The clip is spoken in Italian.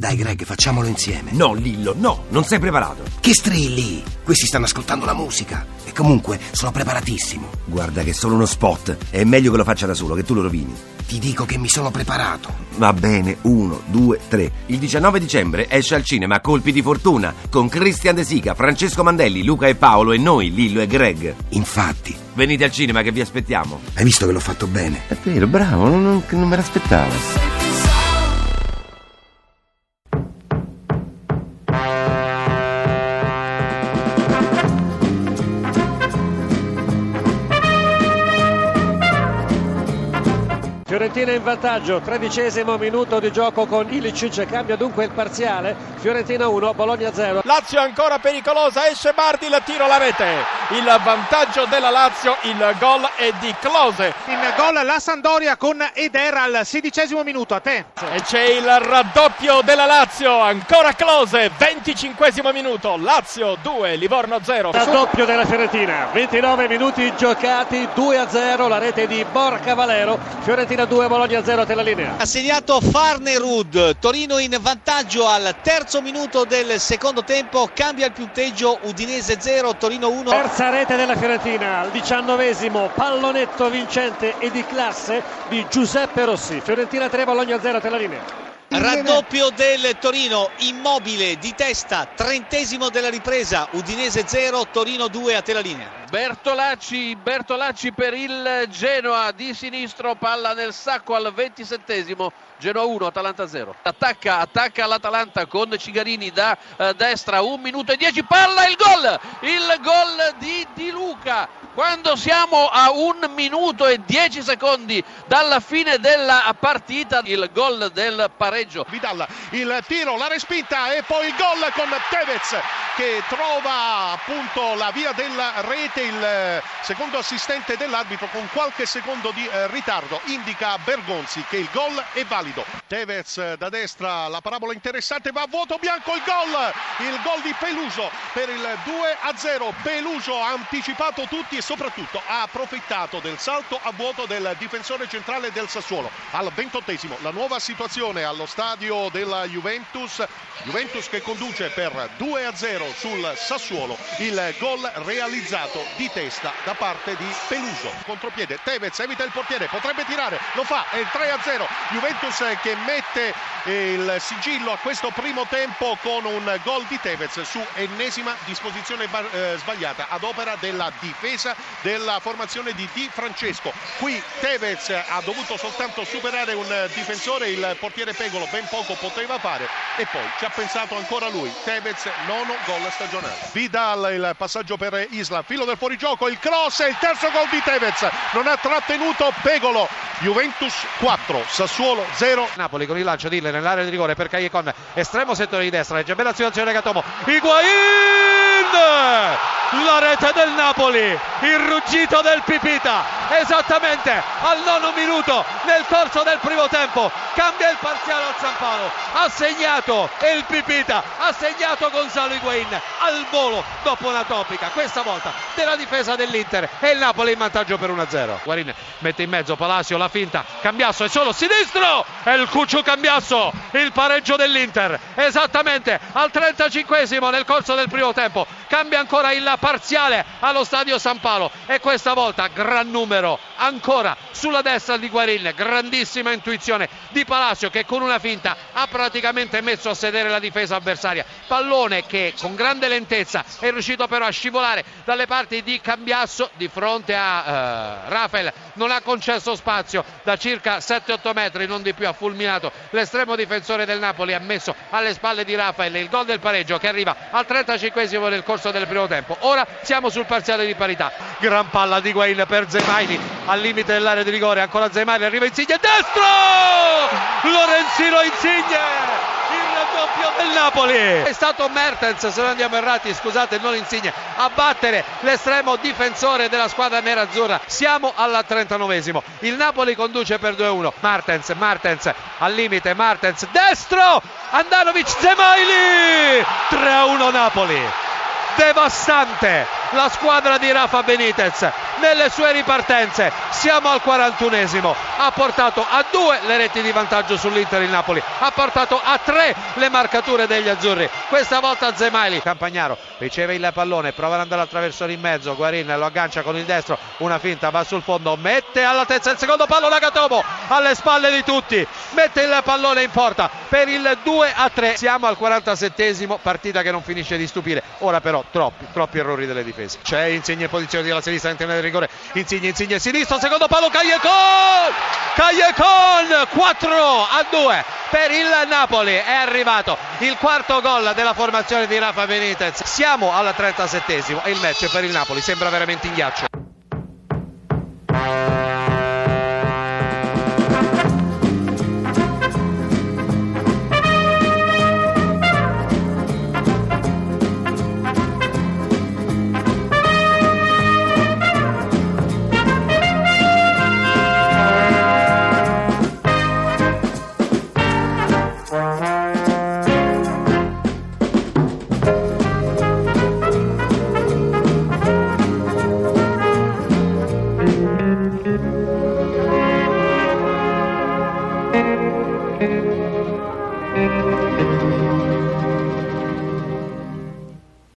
Dai Greg, facciamolo insieme. No, Lillo, no, non sei preparato. Che strilli? Questi stanno ascoltando la musica. E comunque sono preparatissimo. Guarda che è solo uno spot. È meglio che lo faccia da solo, che tu lo rovini. Ti dico che mi sono preparato. Va bene, uno, due, tre. Il 19 dicembre esce al cinema Colpi di Fortuna con Christian De Sica, Francesco Mandelli, Luca e Paolo e noi, Lillo e Greg. Infatti, Venite al cinema che vi aspettiamo. hai visto che l'ho fatto bene? È vero, bravo, non, non- non me l'aspettavo. Fiorentina in vantaggio, tredicesimo minuto di gioco con Ilicic, cambia dunque il parziale, Fiorentina 1, Bologna 0. Lazio ancora pericolosa, esce Bardi, il tiro alla rete. Il vantaggio della Lazio, il gol è di Close. In gol la Sandoria con Eder al sedicesimo minuto. A te. E c'è il raddoppio della Lazio, ancora Close, 25 minuto. Lazio 2, Livorno 0. Raddoppio della Fiorentina, 29 minuti giocati, 2 a 0, la rete di Borca Valero, Fiorentina 2, Bologna 0, te la linea. Ha segnato Farnerud, Torino in vantaggio al terzo minuto del secondo tempo, cambia il punteggio Udinese 0, Torino 1. Terza rete della Fiorentina, al diciannovesimo, pallonetto vincente e di classe di Giuseppe Rossi, Fiorentina 3, Bologna 0, te la linea. Raddoppio del Torino, immobile di testa, trentesimo della ripresa, Udinese 0, Torino 2 a te la linea. Bertolacci, Bertolacci per il Genoa di sinistro, palla nel sacco al ventisettesimo, Genoa 1, Atalanta 0. Attacca, attacca l'Atalanta con Cigarini da eh, destra, 1 minuto e 10, palla, il gol! Il gol di Di Luca. Quando siamo a un minuto e 10 secondi dalla fine della partita, il gol del pareggio. Vidal, il tiro, la respinta e poi il gol con Tevez che trova appunto la via della rete, il secondo assistente dell'arbitro con qualche secondo di eh, ritardo indica Bergonzi che il gol è valido. Tevez da destra, la parabola interessante va a vuoto bianco il gol, il gol di Peluso per il 2 a 0. Peluso ha anticipato tutti e soprattutto ha approfittato del salto a vuoto del difensore centrale del Sassuolo. Al ventottesimo la nuova situazione allo stadio della Juventus, Juventus che conduce per 2 a 0 sul Sassuolo, il gol realizzato di testa da parte di Peluso. Contropiede, Tevez evita il portiere, potrebbe tirare, lo fa, è il 3 a 0. Juventus che mette eh, il sigillo a questo primo tempo con un gol di Tevez su ennesima disposizione eh, sbagliata ad opera della difesa della formazione di Di Francesco. Qui Tevez ha dovuto soltanto superare un difensore, il portiere Pegolo ben poco poteva fare e poi ci ha pensato ancora lui. Tevez nono gol stagionale. Vidal il passaggio per Isla, filo del fuorigioco, il cross e il terzo gol di Tevez. Non ha trattenuto Pegolo. Juventus 4, Sassuolo 0. Napoli con il lancio di Ille nell'area di rigore per Cagliacon, estremo settore di destra, legge bella situazione Gatomo, Higuain! La rete del Napoli, il ruggito del Pipita, esattamente al nono minuto nel corso del primo tempo, cambia il parziale al San Paolo, ha segnato il Pipita, ha segnato Gonzalo Higuain al volo dopo una topica, questa volta della difesa dell'Inter e il Napoli in vantaggio per 1-0. Guarin mette in mezzo Palacio, la finta, Cambiasso è solo sinistro e il Cucciu Cambiasso, il pareggio dell'Inter, esattamente al 35esimo nel corso del primo tempo, cambia ancora il parziale allo stadio San Paolo. E questa volta gran numero ancora sulla destra di Guarin, grandissima intuizione di Palacio che con una finta ha praticamente messo a sedere la difesa avversaria, pallone che con grande lentezza è riuscito però a scivolare dalle parti di Cambiasso di fronte a eh, Rafael, non ha concesso spazio da circa 7-8 metri, non di più ha fulminato l'estremo difensore del Napoli, ha messo alle spalle di Rafael il gol del pareggio che arriva al 35esimo nel corso del primo tempo. Ora siamo sul parziale di parità. Gran palla di Guain per Zemaini al limite dell'area di rigore. Ancora Zemaini, arriva Insigne destro! Lorenzino Insigne! Il raddoppio del Napoli! È stato Mertens, se non andiamo errati, scusate, non Insigne, a battere l'estremo difensore della squadra nerazzurra. Siamo al 39esimo. Il Napoli conduce per 2-1. Martens, Martens al limite, Martens destro! Andanovic Zemaili! 3-1 Napoli! devastante la squadra di Rafa Benitez nelle sue ripartenze. Siamo al 41esimo. Ha portato a due le reti di vantaggio sull'Inter il Napoli, ha portato a tre le marcature degli azzurri. Questa volta Zemaili. Campagnaro riceve il pallone, prova ad andare attraverso in mezzo. Guarin lo aggancia con il destro, una finta, va sul fondo, mette all'altezza il secondo pallone. Nagatomo alle spalle di tutti, mette il pallone in porta per il 2 a 3. Siamo al 47esimo, partita che non finisce di stupire. Ora però troppi, troppi errori delle difese. C'è Insigne in posizione della sinistra all'interno del rigore. Insigne, Insigne sinistro, secondo palo Cagliacon! Cagliacon 4 a 2 per il Napoli. È arrivato il quarto gol della formazione di Rafa Benitez. Siamo al 37esimo e il match per il Napoli sembra veramente in ghiaccio.